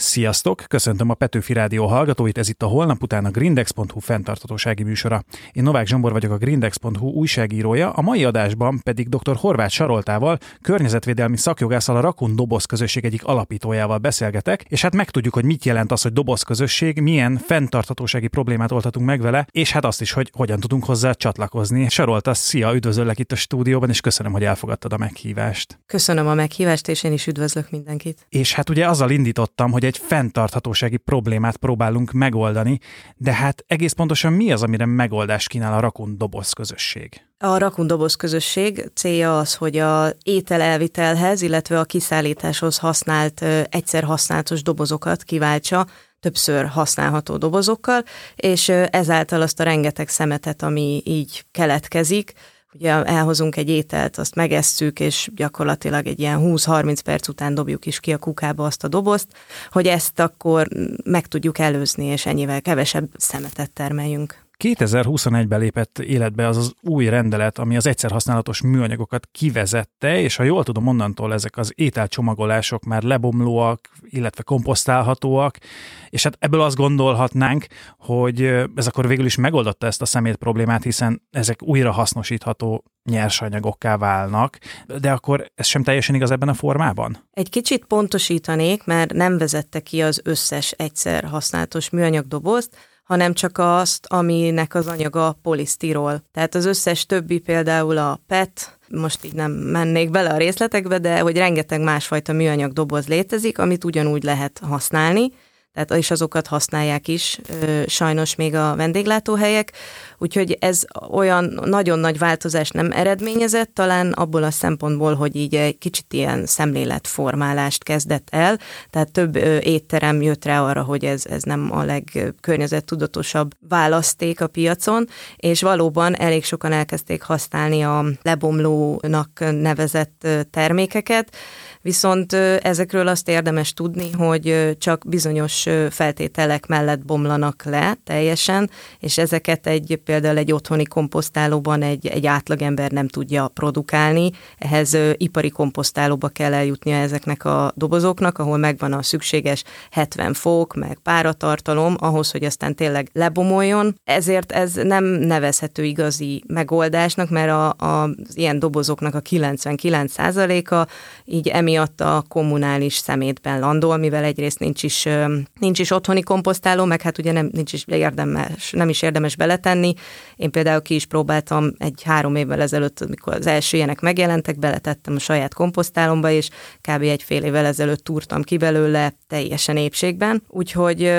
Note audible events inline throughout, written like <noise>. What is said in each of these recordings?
Sziasztok! Köszöntöm a Petőfi Rádió hallgatóit, ez itt a holnap után a Grindex.hu fenntartatósági műsora. Én Novák Zsombor vagyok a Grindex.hu újságírója, a mai adásban pedig dr. Horváth Saroltával, környezetvédelmi szakjogászal a Rakun Doboz közösség egyik alapítójával beszélgetek, és hát megtudjuk, hogy mit jelent az, hogy doboz közösség, milyen fenntartatósági problémát oldhatunk meg vele, és hát azt is, hogy hogyan tudunk hozzá csatlakozni. Sarolta, szia, üdvözöllek itt a stúdióban, és köszönöm, hogy elfogadtad a meghívást. Köszönöm a meghívást, és én is üdvözlök mindenkit. És hát ugye azzal indítottam, hogy egy fenntarthatósági problémát próbálunk megoldani, de hát egész pontosan mi az, amire megoldást kínál a Rakun Doboz közösség? A Rakun Doboz közösség célja az, hogy a ételelvitelhez, illetve a kiszállításhoz használt egyszer használatos dobozokat kiváltsa többször használható dobozokkal, és ezáltal azt a rengeteg szemetet, ami így keletkezik, ugye elhozunk egy ételt, azt megesszük, és gyakorlatilag egy ilyen 20-30 perc után dobjuk is ki a kukába azt a dobozt, hogy ezt akkor meg tudjuk előzni, és ennyivel kevesebb szemetet termeljünk. 2021-ben lépett életbe az az új rendelet, ami az egyszer használatos műanyagokat kivezette, és ha jól tudom, onnantól ezek az ételcsomagolások már lebomlóak, illetve komposztálhatóak, és hát ebből azt gondolhatnánk, hogy ez akkor végül is megoldotta ezt a szemét problémát, hiszen ezek újra hasznosítható nyersanyagokká válnak, de akkor ez sem teljesen igaz ebben a formában? Egy kicsit pontosítanék, mert nem vezette ki az összes egyszer használatos műanyagdobozt, hanem csak azt, aminek az anyaga polisztirol. Tehát az összes többi például a PET, most így nem mennék bele a részletekbe, de hogy rengeteg másfajta műanyag doboz létezik, amit ugyanúgy lehet használni, tehát és azokat használják is sajnos még a vendéglátóhelyek, úgyhogy ez olyan nagyon nagy változást nem eredményezett, talán abból a szempontból, hogy így egy kicsit ilyen szemléletformálást kezdett el, tehát több étterem jött rá arra, hogy ez, ez nem a legkörnyezettudatosabb választék a piacon, és valóban elég sokan elkezdték használni a lebomlónak nevezett termékeket, viszont ezekről azt érdemes tudni, hogy csak bizonyos feltételek mellett bomlanak le teljesen, és ezeket egy például egy otthoni komposztálóban egy, egy átlagember nem tudja produkálni, ehhez ipari komposztálóba kell eljutnia ezeknek a dobozoknak, ahol megvan a szükséges 70 fok, meg páratartalom, ahhoz, hogy aztán tényleg lebomoljon. Ezért ez nem nevezhető igazi megoldásnak, mert a, a, az ilyen dobozoknak a 99%-a így emi emiatt a kommunális szemétben landol, mivel egyrészt nincs is, nincs is otthoni komposztáló, meg hát ugye nem, nincs is érdemes, nem is érdemes beletenni. Én például ki is próbáltam egy három évvel ezelőtt, amikor az első ilyenek megjelentek, beletettem a saját komposztálomba, és kb. egy fél évvel ezelőtt túrtam ki belőle teljesen épségben. Úgyhogy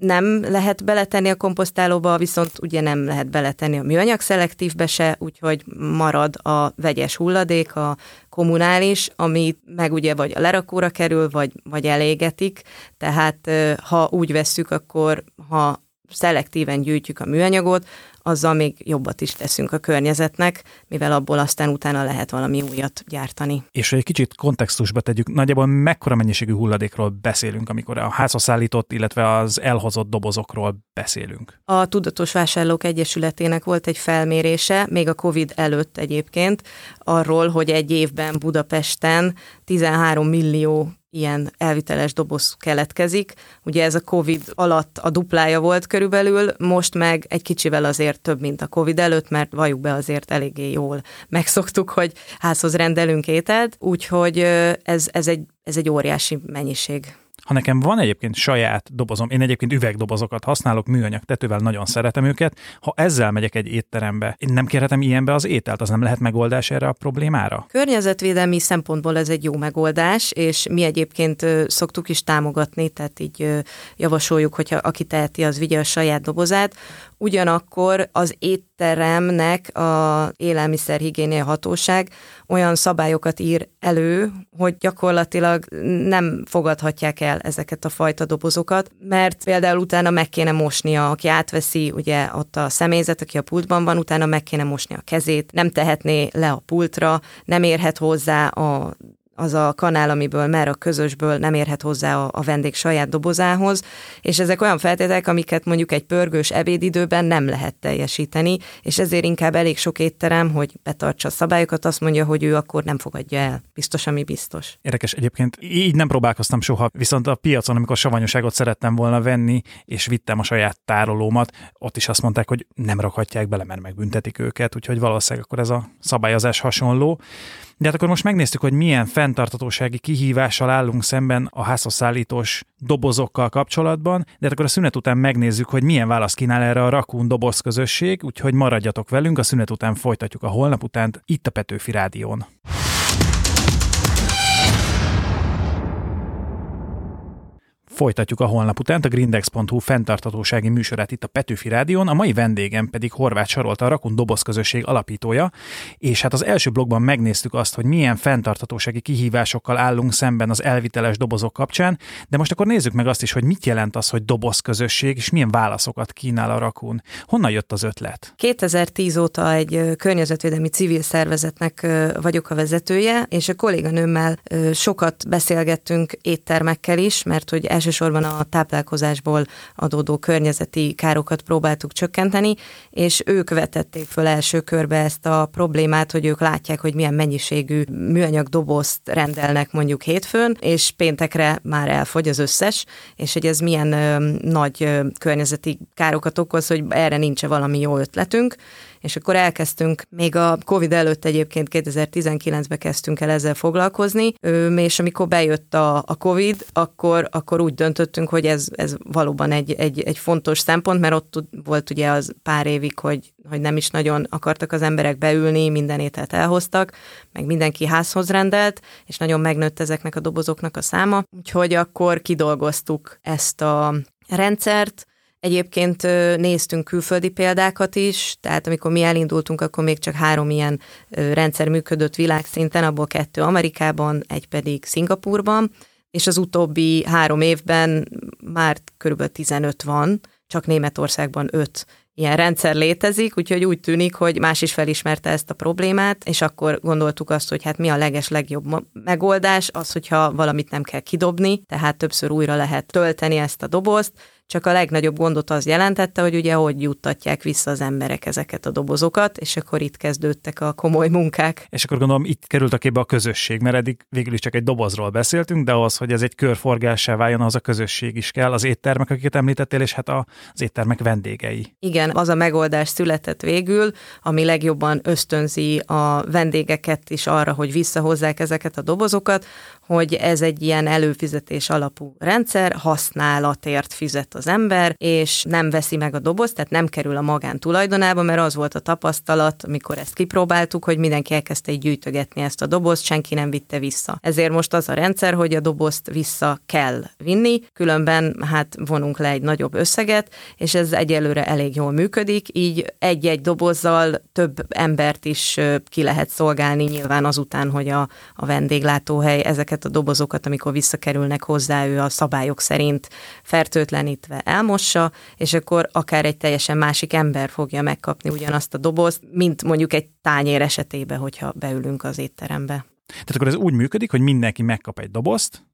nem lehet beletenni a komposztálóba, viszont ugye nem lehet beletenni a műanyag szelektívbe se, úgyhogy marad a vegyes hulladék, a kommunális, ami meg ugye vagy a lerakóra kerül, vagy, vagy elégetik, tehát ha úgy vesszük, akkor ha szelektíven gyűjtjük a műanyagot, azzal még jobbat is teszünk a környezetnek, mivel abból aztán utána lehet valami újat gyártani. És hogy egy kicsit kontextusba tegyük, nagyjából mekkora mennyiségű hulladékról beszélünk, amikor a házhoz szállított, illetve az elhozott dobozokról beszélünk? A Tudatos Vásárlók Egyesületének volt egy felmérése, még a COVID előtt egyébként, arról, hogy egy évben Budapesten 13 millió ilyen elviteles doboz keletkezik. Ugye ez a COVID alatt a duplája volt körülbelül, most meg egy kicsivel azért több, mint a COVID előtt, mert valljuk be azért eléggé jól megszoktuk, hogy házhoz rendelünk ételt, úgyhogy ez, ez, egy, ez egy óriási mennyiség. Ha nekem van egyébként saját dobozom, én egyébként üvegdobozokat használok, műanyag tetővel nagyon szeretem őket, ha ezzel megyek egy étterembe, én nem kérhetem ilyenbe az ételt, az nem lehet megoldás erre a problémára? Környezetvédelmi szempontból ez egy jó megoldás, és mi egyébként szoktuk is támogatni, tehát így javasoljuk, hogyha aki teheti, az vigye a saját dobozát. Ugyanakkor az étteremnek a élelmiszerhigiénia hatóság olyan szabályokat ír elő, hogy gyakorlatilag nem fogadhatják el ezeket a fajta dobozokat, mert például utána meg kéne mosnia, aki átveszi, ugye ott a személyzet, aki a pultban van, utána meg kéne mosni a kezét, nem tehetné le a pultra, nem érhet hozzá a az a kanál, amiből mer a közösből nem érhet hozzá a, a vendég saját dobozához, és ezek olyan feltételek, amiket mondjuk egy pörgős ebédidőben nem lehet teljesíteni, és ezért inkább elég sok étterem, hogy betartsa a szabályokat, azt mondja, hogy ő akkor nem fogadja el. Biztos, ami biztos. Érdekes egyébként, így nem próbálkoztam soha, viszont a piacon, amikor savanyúságot szerettem volna venni, és vittem a saját tárolómat, ott is azt mondták, hogy nem rakhatják bele, mert megbüntetik őket, úgyhogy valószínűleg akkor ez a szabályozás hasonló. De hát akkor most megnéztük, hogy milyen fenntartatósági kihívással állunk szemben a házhozszállítós dobozokkal kapcsolatban, de hát akkor a szünet után megnézzük, hogy milyen választ kínál erre a Rakun doboz közösség, úgyhogy maradjatok velünk, a szünet után folytatjuk a holnap után itt a Petőfi Rádión. Folytatjuk a holnap után a grindex.hu fenntartatósági műsorát itt a Petőfi Rádión, a mai vendégem pedig Horváth Sarolta, a Rakun Doboz közösség alapítója, és hát az első blogban megnéztük azt, hogy milyen fenntartatósági kihívásokkal állunk szemben az elviteles dobozok kapcsán, de most akkor nézzük meg azt is, hogy mit jelent az, hogy doboz közösség, és milyen válaszokat kínál a Rakun. Honnan jött az ötlet? 2010 óta egy környezetvédelmi civil szervezetnek vagyok a vezetője, és a kolléganőmmel sokat beszélgettünk éttermekkel is, mert hogy elsősorban a táplálkozásból adódó környezeti károkat próbáltuk csökkenteni, és ők vetették föl első körbe ezt a problémát, hogy ők látják, hogy milyen mennyiségű műanyag dobozt rendelnek mondjuk hétfőn, és péntekre már elfogy az összes, és hogy ez milyen ö, nagy ö, környezeti károkat okoz, hogy erre nincs valami jó ötletünk, és akkor elkezdtünk, még a Covid előtt egyébként 2019-ben kezdtünk el ezzel foglalkozni, és amikor bejött a, a Covid, akkor, akkor úgy döntöttünk, hogy ez, ez valóban egy, egy, egy fontos szempont, mert ott volt ugye az pár évig, hogy, hogy nem is nagyon akartak az emberek beülni, minden ételt elhoztak, meg mindenki házhoz rendelt, és nagyon megnőtt ezeknek a dobozoknak a száma, úgyhogy akkor kidolgoztuk ezt a rendszert, Egyébként néztünk külföldi példákat is, tehát amikor mi elindultunk, akkor még csak három ilyen rendszer működött világszinten, abból kettő Amerikában, egy pedig Szingapurban, és az utóbbi három évben már körülbelül 15 van, csak Németországban 5 ilyen rendszer létezik, úgyhogy úgy tűnik, hogy más is felismerte ezt a problémát, és akkor gondoltuk azt, hogy hát mi a leges legjobb megoldás, az, hogyha valamit nem kell kidobni, tehát többször újra lehet tölteni ezt a dobozt, csak a legnagyobb gondot az jelentette, hogy ugye hogy juttatják vissza az emberek ezeket a dobozokat, és akkor itt kezdődtek a komoly munkák. És akkor gondolom itt került a képbe a közösség, mert eddig végül is csak egy dobozról beszéltünk, de az, hogy ez egy körforgássá váljon, az a közösség is kell, az éttermek, akiket említettél, és hát az éttermek vendégei. Igen, az a megoldás született végül, ami legjobban ösztönzi a vendégeket is arra, hogy visszahozzák ezeket a dobozokat, hogy ez egy ilyen előfizetés alapú rendszer, használatért fizet az ember, és nem veszi meg a dobozt, tehát nem kerül a magán tulajdonába, mert az volt a tapasztalat, amikor ezt kipróbáltuk, hogy mindenki elkezdte így gyűjtögetni ezt a dobozt, senki nem vitte vissza. Ezért most az a rendszer, hogy a dobozt vissza kell vinni, különben hát vonunk le egy nagyobb összeget, és ez egyelőre elég jól működik, így egy-egy dobozzal több embert is ki lehet szolgálni nyilván azután, hogy a, a vendéglátóhely ezeket ezeket a dobozokat, amikor visszakerülnek hozzá, ő a szabályok szerint fertőtlenítve elmossa, és akkor akár egy teljesen másik ember fogja megkapni ugyanazt a dobozt, mint mondjuk egy tányér esetében, hogyha beülünk az étterembe. Tehát akkor ez úgy működik, hogy mindenki megkap egy dobozt,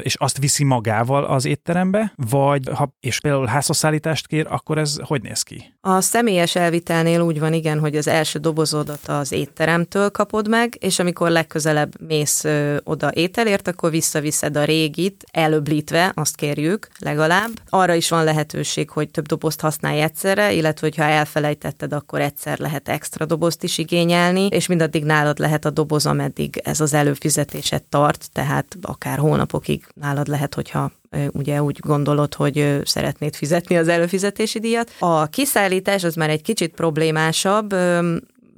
és azt viszi magával az étterembe, vagy ha és például házhozszállítást kér, akkor ez hogy néz ki? A személyes elvitelnél úgy van, igen, hogy az első dobozodat az étteremtől kapod meg, és amikor legközelebb mész oda ételért, akkor visszaviszed a régit, elöblítve, azt kérjük legalább. Arra is van lehetőség, hogy több dobozt használj egyszerre, illetve hogyha elfelejtetted, akkor egyszer lehet extra dobozt is igényelni, és mindaddig nálad lehet a doboz, ameddig ez az előfizetésed tart, tehát akár hónapok hónapokig nálad lehet, hogyha ugye úgy gondolod, hogy szeretnéd fizetni az előfizetési díjat. A kiszállítás az már egy kicsit problémásabb,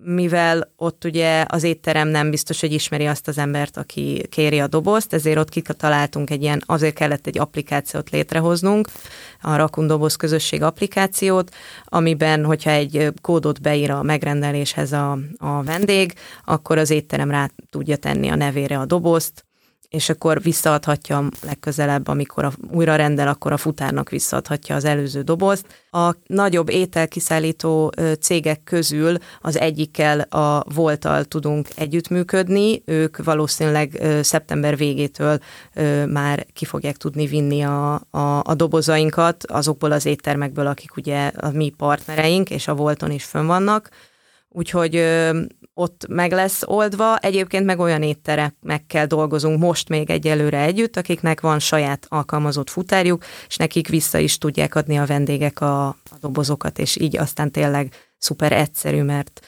mivel ott ugye az étterem nem biztos, hogy ismeri azt az embert, aki kéri a dobozt, ezért ott kitaláltunk egy ilyen, azért kellett egy applikációt létrehoznunk, a Rakun Doboz közösség applikációt, amiben, hogyha egy kódot beír a megrendeléshez a, a vendég, akkor az étterem rá tudja tenni a nevére a dobozt, és akkor visszaadhatja legközelebb, amikor a, újra rendel, akkor a futárnak visszaadhatja az előző dobozt. A nagyobb ételkiszállító cégek közül az egyikkel a Voltal tudunk együttműködni, ők valószínűleg szeptember végétől már ki fogják tudni vinni a, a, a dobozainkat azokból az éttermekből, akik ugye a mi partnereink, és a Volton is fönn vannak. Úgyhogy ott meg lesz oldva. Egyébként meg olyan étteremekkel dolgozunk most még egyelőre együtt, akiknek van saját alkalmazott futárjuk, és nekik vissza is tudják adni a vendégek a, a dobozokat, és így aztán tényleg szuper egyszerű, mert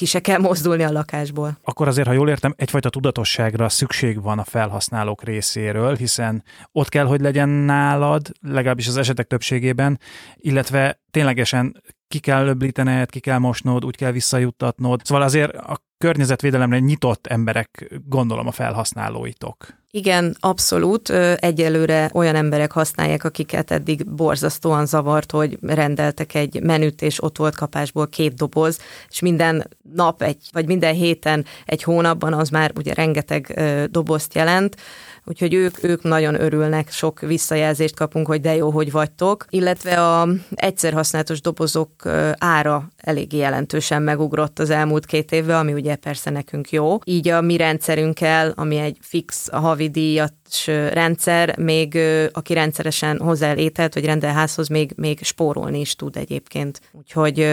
ki se kell mozdulni a lakásból. Akkor azért, ha jól értem, egyfajta tudatosságra szükség van a felhasználók részéről, hiszen ott kell, hogy legyen nálad, legalábbis az esetek többségében, illetve ténylegesen ki kell öblítened, ki kell mosnod, úgy kell visszajuttatnod. Szóval azért a környezetvédelemre nyitott emberek, gondolom a felhasználóitok. Igen, abszolút. Egyelőre olyan emberek használják, akiket eddig borzasztóan zavart, hogy rendeltek egy menüt, és ott volt kapásból két doboz, és minden nap, egy, vagy minden héten, egy hónapban az már ugye rengeteg dobozt jelent úgyhogy ők, ők nagyon örülnek, sok visszajelzést kapunk, hogy de jó, hogy vagytok, illetve a egyszer használatos dobozok ára elég jelentősen megugrott az elmúlt két évben, ami ugye persze nekünk jó. Így a mi rendszerünkkel, ami egy fix a havi díjat rendszer, még aki rendszeresen hozzá ételt, vagy rendel házhoz, még, még spórolni is tud egyébként. Úgyhogy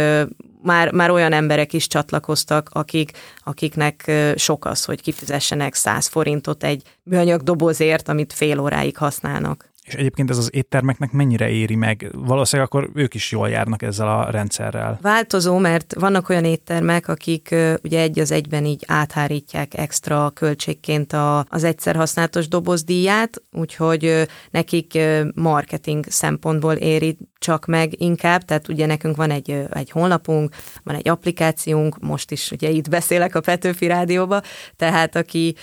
már, már olyan emberek is csatlakoztak, akik, akiknek sok az, hogy kifizessenek 100 forintot egy műanyag dobozért, amit fél óráig használnak. És egyébként ez az éttermeknek mennyire éri meg? Valószínűleg akkor ők is jól járnak ezzel a rendszerrel. Változó, mert vannak olyan éttermek, akik ugye egy az egyben így áthárítják extra költségként a, az egyszer használatos dobozdíját, úgyhogy nekik marketing szempontból éri csak meg inkább, tehát ugye nekünk van egy, egy honlapunk, van egy applikációnk, most is ugye itt beszélek a Petőfi Rádióba, tehát aki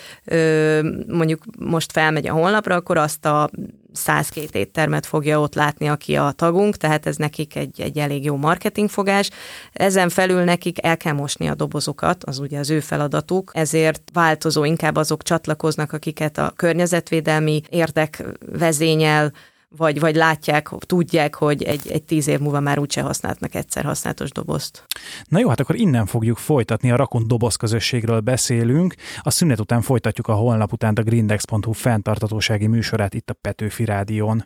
mondjuk most felmegy a honlapra, akkor azt a 102 éttermet fogja ott látni, aki a tagunk, tehát ez nekik egy, egy elég jó marketingfogás. Ezen felül nekik el kell mosni a dobozokat, az ugye az ő feladatuk, ezért változó, inkább azok csatlakoznak, akiket a környezetvédelmi érdek vezényel, vagy, vagy látják, tudják, hogy egy, egy tíz év múlva már úgyse használnak egyszer használatos dobozt. Na jó, hát akkor innen fogjuk folytatni, a Rakun doboz közösségről beszélünk, a szünet után folytatjuk a holnap után a grindex.hu fenntartatósági műsorát itt a Petőfi Rádión.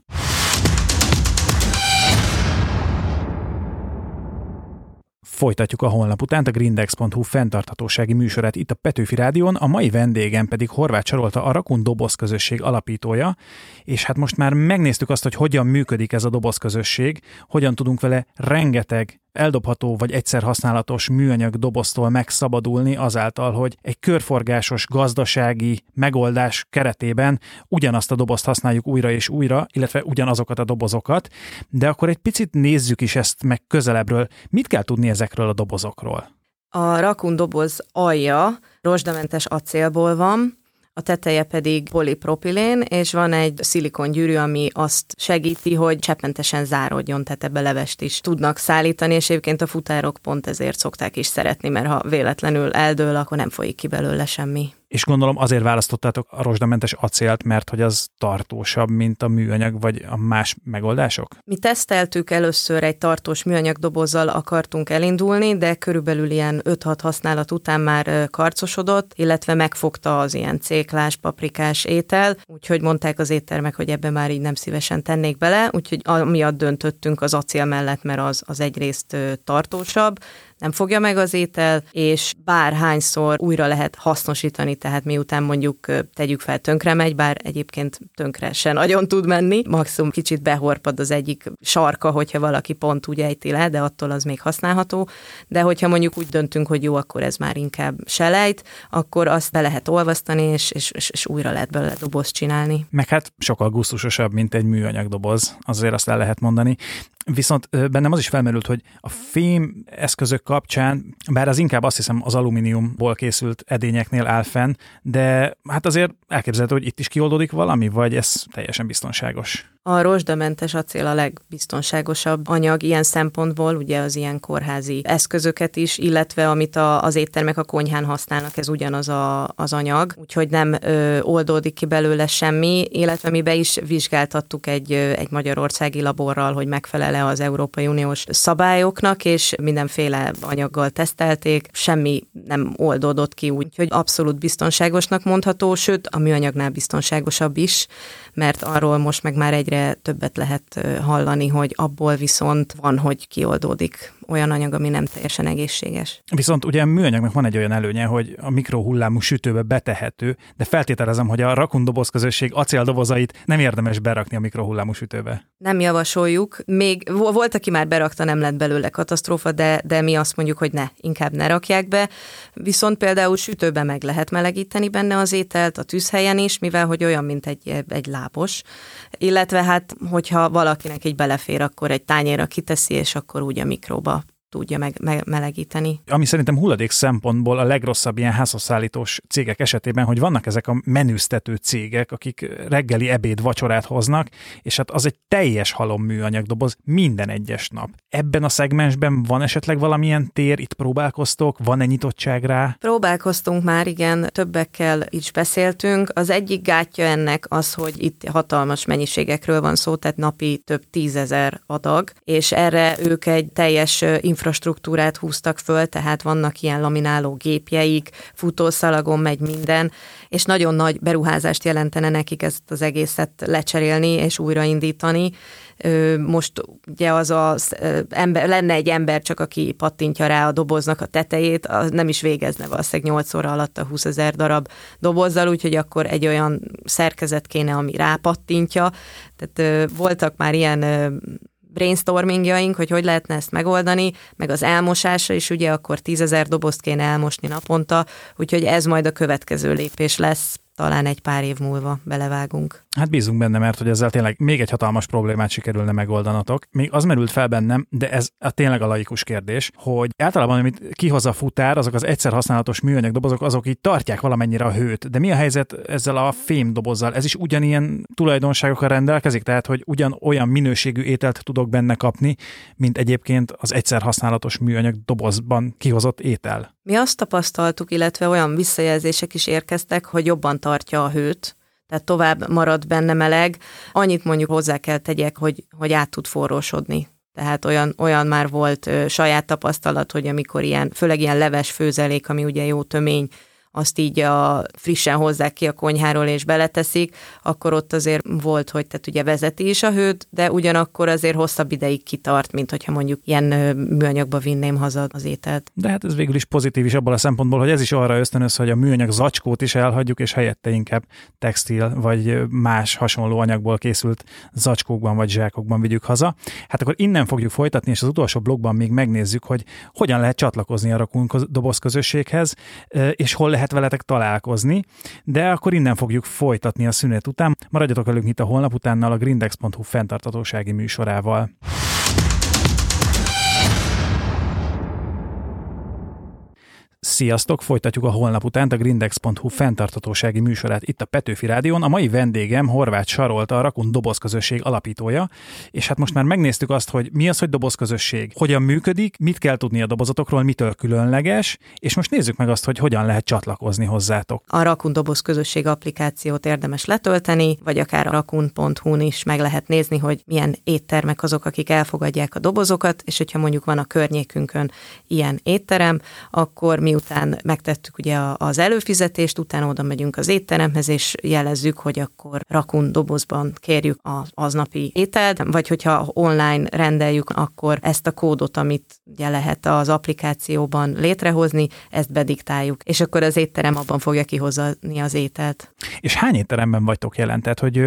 Folytatjuk a holnap után a grindex.hu fenntarthatósági műsorát itt a Petőfi Rádión, a mai vendégem pedig Horváth Csarolta, a Rakun Doboz közösség alapítója, és hát most már megnéztük azt, hogy hogyan működik ez a doboz közösség, hogyan tudunk vele rengeteg eldobható vagy egyszer használatos műanyag doboztól megszabadulni azáltal, hogy egy körforgásos gazdasági megoldás keretében ugyanazt a dobozt használjuk újra és újra, illetve ugyanazokat a dobozokat, de akkor egy picit nézzük is ezt meg közelebbről. Mit kell tudni ezekről a dobozokról? A rakun doboz alja rozsdamentes acélból van, a teteje pedig polipropilén, és van egy szilikongyűrű, ami azt segíti, hogy cseppentesen záródjon, tehát ebbe levest is tudnak szállítani, és egyébként a futárok pont ezért szokták is szeretni, mert ha véletlenül eldől, akkor nem folyik ki belőle semmi. És gondolom azért választottátok a rozsdamentes acélt, mert hogy az tartósabb, mint a műanyag, vagy a más megoldások? Mi teszteltük először egy tartós műanyag dobozzal akartunk elindulni, de körülbelül ilyen 5-6 használat után már karcosodott, illetve megfogta az ilyen céklás, paprikás étel, úgyhogy mondták az éttermek, hogy ebbe már így nem szívesen tennék bele, úgyhogy amiatt döntöttünk az acél mellett, mert az, az egyrészt tartósabb, nem fogja meg az étel, és bárhányszor újra lehet hasznosítani, tehát miután mondjuk tegyük fel tönkre megy, bár egyébként tönkre se nagyon tud menni, maximum kicsit behorpad az egyik sarka, hogyha valaki pont úgy ejti le, de attól az még használható, de hogyha mondjuk úgy döntünk, hogy jó, akkor ez már inkább selejt, akkor azt be lehet olvasztani, és, és, és, újra lehet belőle dobozt csinálni. Meg hát sokkal gusztusosabb, mint egy műanyag doboz, azért azt el lehet mondani. Viszont bennem az is felmerült, hogy a fém eszközök kapcsán, bár az inkább azt hiszem az alumíniumból készült edényeknél áll fenn, de hát azért elképzelhető, hogy itt is kioldódik valami, vagy ez teljesen biztonságos? A rozsdamentes acél a legbiztonságosabb anyag ilyen szempontból, ugye az ilyen kórházi eszközöket is, illetve amit a, az éttermek a konyhán használnak, ez ugyanaz a, az anyag, úgyhogy nem ö, oldódik ki belőle semmi, illetve mi be is vizsgáltattuk egy, egy magyarországi laborral, hogy megfelele az Európai Uniós szabályoknak, és mindenféle anyaggal tesztelték, semmi nem oldódott ki úgy, hogy abszolút biztonságosnak mondható, sőt a műanyagnál biztonságosabb is, mert arról most meg már egyre többet lehet hallani, hogy abból viszont van, hogy kioldódik olyan anyag, ami nem teljesen egészséges. Viszont ugye a műanyagnak van egy olyan előnye, hogy a mikrohullámú sütőbe betehető, de feltételezem, hogy a rakundoboz közösség acéldobozait nem érdemes berakni a mikrohullámú sütőbe. Nem javasoljuk. Még volt, aki már berakta, nem lett belőle katasztrófa, de, de mi azt mondjuk, hogy ne, inkább ne rakják be. Viszont például sütőbe meg lehet melegíteni benne az ételt, a tűzhelyen is, mivel hogy olyan, mint egy, egy lábos. Illetve hát, hogyha valakinek egy belefér, akkor egy tányérra kiteszi, és akkor úgy a mikróba tudja meg, me, melegíteni. Ami szerintem hulladék szempontból a legrosszabb ilyen házhozszállítós cégek esetében, hogy vannak ezek a menüztető cégek, akik reggeli ebéd vacsorát hoznak, és hát az egy teljes halom műanyag doboz minden egyes nap. Ebben a szegmensben van esetleg valamilyen tér, itt próbálkoztok, van-e nyitottság rá? Próbálkoztunk már, igen, többekkel is beszéltünk. Az egyik gátja ennek az, hogy itt hatalmas mennyiségekről van szó, tehát napi több tízezer adag, és erre ők egy teljes infrastruktúrát húztak föl, tehát vannak ilyen lamináló gépjeik, futószalagon megy minden, és nagyon nagy beruházást jelentene nekik ezt az egészet lecserélni és újraindítani. Most ugye az az ember, lenne egy ember csak, aki pattintja rá a doboznak a tetejét, az nem is végezne valószínűleg 8 óra alatt a 20 ezer darab dobozzal, úgyhogy akkor egy olyan szerkezet kéne, ami rápattintja. Tehát voltak már ilyen brainstormingjaink, hogy hogy lehetne ezt megoldani, meg az elmosásra is ugye akkor tízezer dobozt kéne elmosni naponta, úgyhogy ez majd a következő lépés lesz talán egy pár év múlva belevágunk. Hát bízunk benne, mert hogy ezzel tényleg még egy hatalmas problémát sikerülne megoldanatok. Még az merült fel bennem, de ez a tényleg a laikus kérdés, hogy általában amit kihoz a futár, azok az egyszer használatos műanyag dobozok, azok így tartják valamennyire a hőt. De mi a helyzet ezzel a fém dobozzal? Ez is ugyanilyen tulajdonságokkal rendelkezik, tehát hogy ugyan olyan minőségű ételt tudok benne kapni, mint egyébként az egyszer használatos műanyag dobozban kihozott étel. Mi azt tapasztaltuk, illetve olyan visszajelzések is érkeztek, hogy jobban tartja a hőt, tehát tovább marad benne meleg. Annyit mondjuk hozzá kell tegyek, hogy, hogy át tud forrósodni. Tehát olyan, olyan már volt ö, saját tapasztalat, hogy amikor ilyen, főleg ilyen leves főzelék, ami ugye jó tömény, azt így a, frissen hozzák ki a konyháról és beleteszik, akkor ott azért volt, hogy tehát ugye vezeti is a hőt, de ugyanakkor azért hosszabb ideig kitart, mint hogyha mondjuk ilyen műanyagba vinném haza az ételt. De hát ez végül is pozitív is abból a szempontból, hogy ez is arra ösztönöz, hogy a műanyag zacskót is elhagyjuk, és helyette inkább textil vagy más hasonló anyagból készült zacskókban vagy zsákokban vigyük haza. Hát akkor innen fogjuk folytatni, és az utolsó blogban még megnézzük, hogy hogyan lehet csatlakozni a rakunk doboz közösséghez, és hol lehet veletek találkozni, de akkor innen fogjuk folytatni a szünet után. Maradjatok velünk itt a holnap utánnal a grindex.hu fenntartatósági műsorával. Sziasztok! Folytatjuk a holnap után a grindex.hu fenntartatósági műsorát itt a Petőfi Rádión. A mai vendégem Horváth Sarolta, a Rakun dobozközösség alapítója, és hát most már megnéztük azt, hogy mi az, hogy dobozközösség, hogyan működik, mit kell tudni a dobozatokról, mitől különleges, és most nézzük meg azt, hogy hogyan lehet csatlakozni hozzátok. A Rakun dobozközösség applikációt érdemes letölteni, vagy akár a rakun.hu-n is meg lehet nézni, hogy milyen éttermek azok, akik elfogadják a dobozokat, és hogyha mondjuk van a környékünkön ilyen étterem, akkor miután megtettük ugye az előfizetést, utána oda megyünk az étteremhez, és jelezzük, hogy akkor rakun dobozban kérjük az aznapi ételt, vagy hogyha online rendeljük, akkor ezt a kódot, amit ugye lehet az applikációban létrehozni, ezt bediktáljuk, és akkor az étterem abban fogja kihozni az ételt. És hány étteremben vagytok jelentett, hogy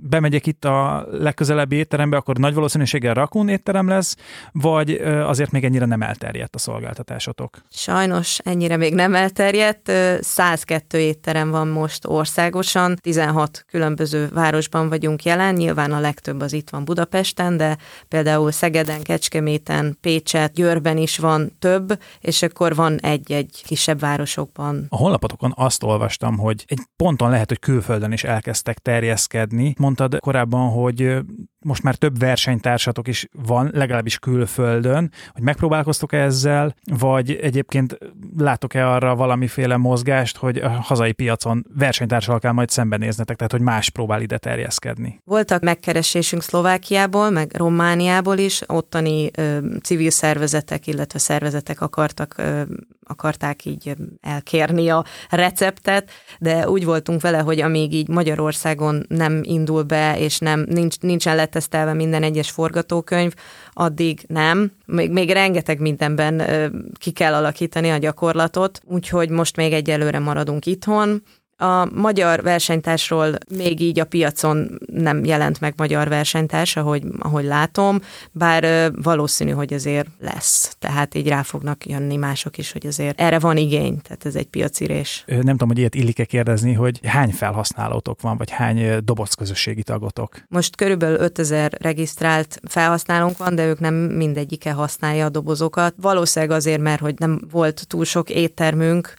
bemegyek itt a legközelebbi étterembe, akkor nagy valószínűséggel rakún étterem lesz, vagy azért még ennyire nem elterjedt a szolgáltatásotok? Sajnos ennyire még nem elterjedt. 102 étterem van most országosan, 16 különböző városban vagyunk jelen, nyilván a legtöbb az itt van Budapesten, de például Szegeden, Kecskeméten, Pécset, Győrben is van több, és akkor van egy-egy kisebb városokban. A honlapotokon azt olvastam, hogy egy ponton lehet, hogy külföldön is elkezdtek terjeszkedni, mondtad korábban, hogy most már több versenytársatok is van, legalábbis külföldön, hogy megpróbálkoztok -e ezzel, vagy egyébként látok-e arra valamiféle mozgást, hogy a hazai piacon versenytársal kell majd szembenéznetek, tehát hogy más próbál ide terjeszkedni? Voltak megkeresésünk Szlovákiából, meg Romániából is, ottani ö, civil szervezetek, illetve szervezetek akartak ö, akarták így elkérni a receptet, de úgy voltunk vele, hogy amíg így Magyarországon nem indul be, és nem nincs, nincsen letesztelve minden egyes forgatókönyv, addig nem. Még, még rengeteg mindenben ki kell alakítani a gyakorlatot, úgyhogy most még egyelőre maradunk itthon, a magyar versenytársról még így a piacon nem jelent meg magyar versenytárs, ahogy, ahogy látom, bár valószínű, hogy azért lesz. Tehát így rá fognak jönni mások is, hogy azért erre van igény, tehát ez egy piacirés. Nem tudom, hogy ilyet illik-e kérdezni, hogy hány felhasználótok van, vagy hány dobozközösségi tagotok? Most körülbelül 5000 regisztrált felhasználónk van, de ők nem mindegyike használja a dobozokat. Valószínűleg azért, mert hogy nem volt túl sok éttermünk,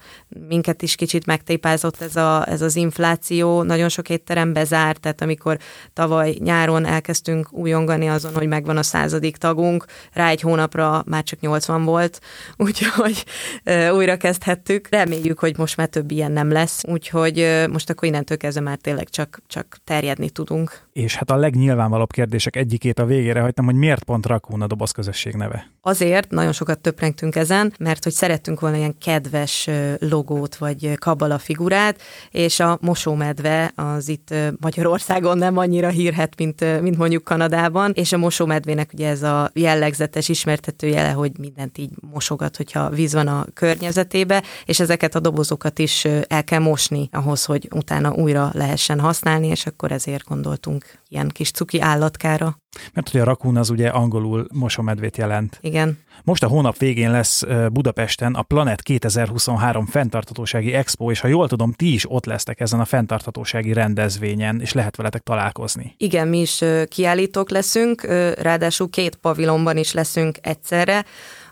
minket is kicsit megtépázott ez, a, ez az infláció, nagyon sok étterem bezárt, tehát amikor tavaly nyáron elkezdtünk újongani azon, hogy megvan a századik tagunk, rá egy hónapra már csak 80 volt, <laughs> úgyhogy újra kezdhettük. Reméljük, hogy most már több ilyen nem lesz, úgyhogy most akkor innentől kezdve már tényleg csak, csak terjedni tudunk. És hát a legnyilvánvalóbb kérdések egyikét a végére hagytam, hogy miért pont Rakún a doboz közösség neve? Azért nagyon sokat töprengtünk ezen, mert hogy szerettünk volna ilyen kedves logót vagy kabala figurát, és a mosómedve az itt Magyarországon nem annyira hírhet, mint, mint mondjuk Kanadában, és a mosómedvének ugye ez a jellegzetes ismertetőjele, hogy mindent így mosogat, hogyha víz van a környezetébe, és ezeket a dobozokat is el kell mosni ahhoz, hogy utána újra lehessen használni, és akkor ezért gondoltunk ilyen kis cuki állatkára. Mert ugye a rakún az ugye angolul mosomedvét jelent. Igen. Most a hónap végén lesz Budapesten a Planet 2023 fenntartatósági expo, és ha jól tudom, ti is ott lesztek ezen a fenntartatósági rendezvényen, és lehet veletek találkozni. Igen, mi is kiállítók leszünk, ráadásul két pavilonban is leszünk egyszerre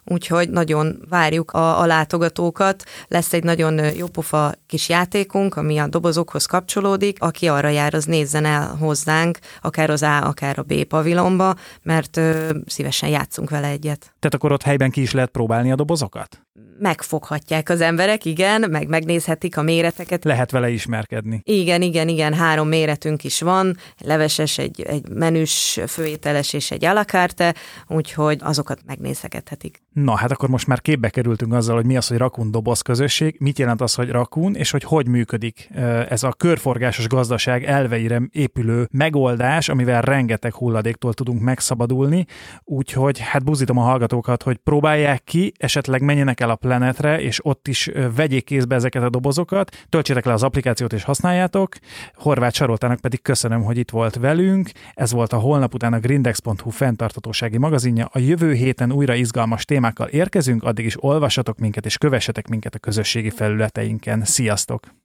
úgyhogy nagyon várjuk a, a látogatókat. Lesz egy nagyon jópofa kis játékunk, ami a dobozokhoz kapcsolódik. Aki arra jár, az nézzen el hozzánk, akár az A, akár a B pavilonba, mert ö, szívesen játszunk vele egyet. Tehát akkor ott helyben ki is lehet próbálni a dobozokat? megfoghatják az emberek, igen, meg megnézhetik a méreteket. Lehet vele ismerkedni. Igen, igen, igen, három méretünk is van, leveses, egy, egy menüs, főételes és egy alakárte, úgyhogy azokat megnézhethetik. Na, hát akkor most már képbe kerültünk azzal, hogy mi az, hogy rakun doboz közösség, mit jelent az, hogy rakun, és hogy hogy működik ez a körforgásos gazdaság elveire épülő megoldás, amivel rengeteg hulladéktól tudunk megszabadulni, úgyhogy hát buzítom a hallgatókat, hogy próbálják ki, esetleg menjenek el a Planetre, és ott is vegyék kézbe ezeket a dobozokat, töltsétek le az applikációt és használjátok. Horváth Saroltának pedig köszönöm, hogy itt volt velünk. Ez volt a holnap után a grindex.hu fenntartatósági magazinja. A jövő héten újra izgalmas témákkal érkezünk, addig is olvassatok minket és kövessetek minket a közösségi felületeinken. Sziasztok!